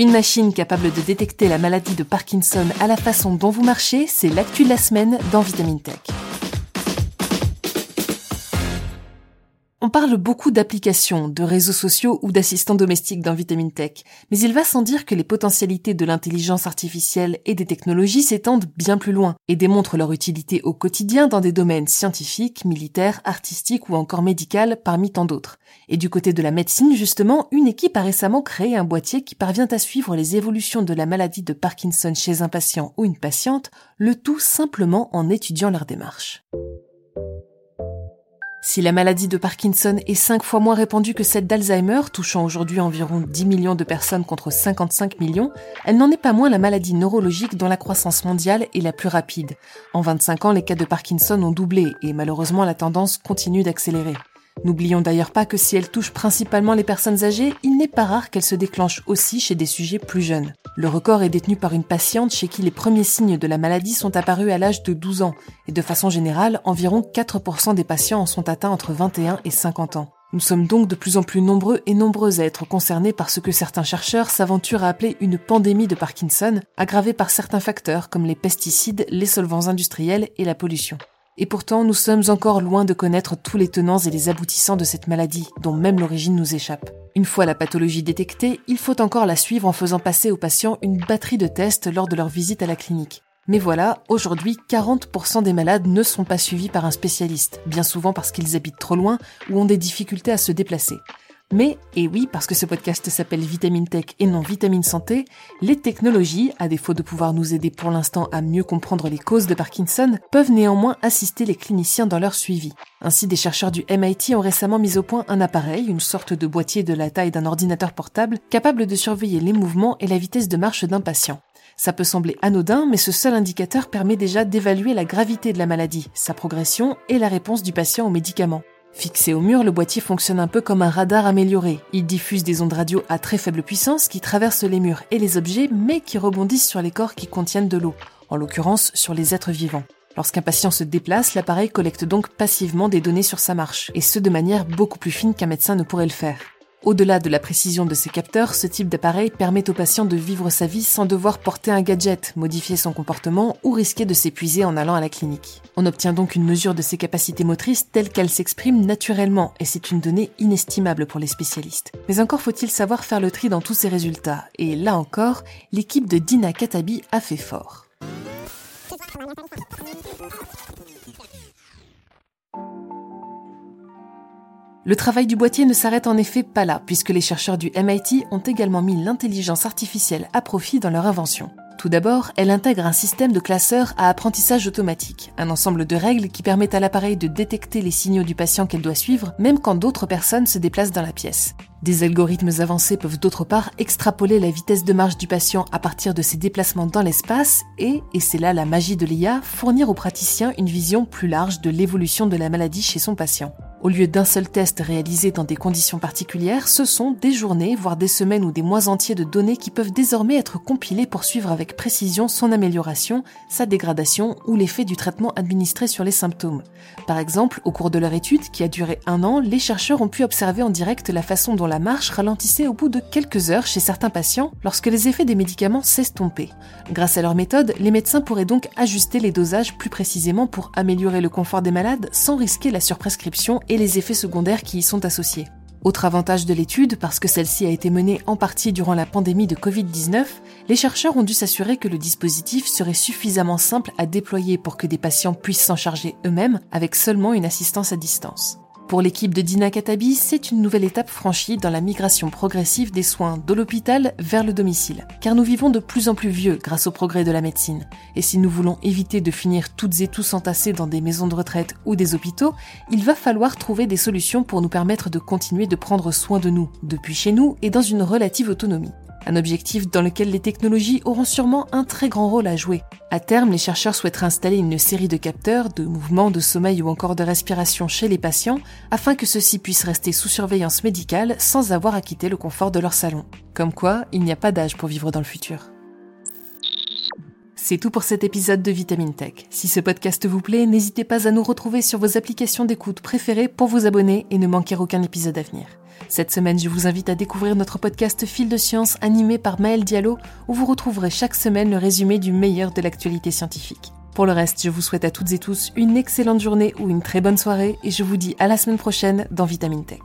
Une machine capable de détecter la maladie de Parkinson à la façon dont vous marchez, c'est l'actu de la semaine dans Vitamine Tech. Parle beaucoup d'applications, de réseaux sociaux ou d'assistants domestiques dans Vitamine Tech, mais il va sans dire que les potentialités de l'intelligence artificielle et des technologies s'étendent bien plus loin et démontrent leur utilité au quotidien dans des domaines scientifiques, militaires, artistiques ou encore médicaux parmi tant d'autres. Et du côté de la médecine, justement, une équipe a récemment créé un boîtier qui parvient à suivre les évolutions de la maladie de Parkinson chez un patient ou une patiente, le tout simplement en étudiant leur démarche. Si la maladie de Parkinson est 5 fois moins répandue que celle d'Alzheimer, touchant aujourd'hui environ 10 millions de personnes contre 55 millions, elle n'en est pas moins la maladie neurologique dont la croissance mondiale est la plus rapide. En 25 ans, les cas de Parkinson ont doublé et malheureusement la tendance continue d'accélérer. N'oublions d'ailleurs pas que si elle touche principalement les personnes âgées, il n'est pas rare qu'elle se déclenche aussi chez des sujets plus jeunes. Le record est détenu par une patiente chez qui les premiers signes de la maladie sont apparus à l'âge de 12 ans, et de façon générale, environ 4% des patients en sont atteints entre 21 et 50 ans. Nous sommes donc de plus en plus nombreux et nombreuses à être concernés par ce que certains chercheurs s'aventurent à appeler une pandémie de Parkinson, aggravée par certains facteurs comme les pesticides, les solvants industriels et la pollution. Et pourtant, nous sommes encore loin de connaître tous les tenants et les aboutissants de cette maladie, dont même l'origine nous échappe. Une fois la pathologie détectée, il faut encore la suivre en faisant passer aux patients une batterie de tests lors de leur visite à la clinique. Mais voilà, aujourd'hui, 40% des malades ne sont pas suivis par un spécialiste, bien souvent parce qu'ils habitent trop loin ou ont des difficultés à se déplacer. Mais, et oui, parce que ce podcast s'appelle Vitamine Tech et non Vitamine Santé, les technologies, à défaut de pouvoir nous aider pour l'instant à mieux comprendre les causes de Parkinson, peuvent néanmoins assister les cliniciens dans leur suivi. Ainsi, des chercheurs du MIT ont récemment mis au point un appareil, une sorte de boîtier de la taille d'un ordinateur portable, capable de surveiller les mouvements et la vitesse de marche d'un patient. Ça peut sembler anodin, mais ce seul indicateur permet déjà d'évaluer la gravité de la maladie, sa progression et la réponse du patient aux médicaments. Fixé au mur, le boîtier fonctionne un peu comme un radar amélioré. Il diffuse des ondes radio à très faible puissance qui traversent les murs et les objets, mais qui rebondissent sur les corps qui contiennent de l'eau, en l'occurrence sur les êtres vivants. Lorsqu'un patient se déplace, l'appareil collecte donc passivement des données sur sa marche, et ce de manière beaucoup plus fine qu'un médecin ne pourrait le faire. Au-delà de la précision de ces capteurs, ce type d'appareil permet au patient de vivre sa vie sans devoir porter un gadget, modifier son comportement ou risquer de s'épuiser en allant à la clinique. On obtient donc une mesure de ses capacités motrices telles qu'elles s'expriment naturellement et c'est une donnée inestimable pour les spécialistes. Mais encore faut-il savoir faire le tri dans tous ces résultats et là encore, l'équipe de Dina Katabi a fait fort. Le travail du boîtier ne s'arrête en effet pas là, puisque les chercheurs du MIT ont également mis l'intelligence artificielle à profit dans leur invention. Tout d'abord, elle intègre un système de classeurs à apprentissage automatique, un ensemble de règles qui permettent à l'appareil de détecter les signaux du patient qu'elle doit suivre, même quand d'autres personnes se déplacent dans la pièce. Des algorithmes avancés peuvent d'autre part extrapoler la vitesse de marche du patient à partir de ses déplacements dans l'espace et, et c'est là la magie de l'IA, fournir au praticien une vision plus large de l'évolution de la maladie chez son patient. Au lieu d'un seul test réalisé dans des conditions particulières, ce sont des journées, voire des semaines ou des mois entiers de données qui peuvent désormais être compilées pour suivre avec précision son amélioration, sa dégradation ou l'effet du traitement administré sur les symptômes. Par exemple, au cours de leur étude, qui a duré un an, les chercheurs ont pu observer en direct la façon dont la marche ralentissait au bout de quelques heures chez certains patients lorsque les effets des médicaments s'estompaient. Grâce à leur méthode, les médecins pourraient donc ajuster les dosages plus précisément pour améliorer le confort des malades sans risquer la surprescription et les effets secondaires qui y sont associés. Autre avantage de l'étude, parce que celle-ci a été menée en partie durant la pandémie de Covid-19, les chercheurs ont dû s'assurer que le dispositif serait suffisamment simple à déployer pour que des patients puissent s'en charger eux-mêmes avec seulement une assistance à distance. Pour l'équipe de Dina Katabi, c'est une nouvelle étape franchie dans la migration progressive des soins de l'hôpital vers le domicile. Car nous vivons de plus en plus vieux grâce au progrès de la médecine. Et si nous voulons éviter de finir toutes et tous entassés dans des maisons de retraite ou des hôpitaux, il va falloir trouver des solutions pour nous permettre de continuer de prendre soin de nous, depuis chez nous et dans une relative autonomie. Un objectif dans lequel les technologies auront sûrement un très grand rôle à jouer. À terme, les chercheurs souhaiteraient installer une série de capteurs, de mouvements, de sommeil ou encore de respiration chez les patients afin que ceux-ci puissent rester sous surveillance médicale sans avoir à quitter le confort de leur salon. Comme quoi, il n'y a pas d'âge pour vivre dans le futur. C'est tout pour cet épisode de Vitamine Tech. Si ce podcast vous plaît, n'hésitez pas à nous retrouver sur vos applications d'écoute préférées pour vous abonner et ne manquer aucun épisode à venir. Cette semaine, je vous invite à découvrir notre podcast Fil de science animé par Maël Diallo, où vous retrouverez chaque semaine le résumé du meilleur de l'actualité scientifique. Pour le reste, je vous souhaite à toutes et tous une excellente journée ou une très bonne soirée et je vous dis à la semaine prochaine dans Vitamine Tech.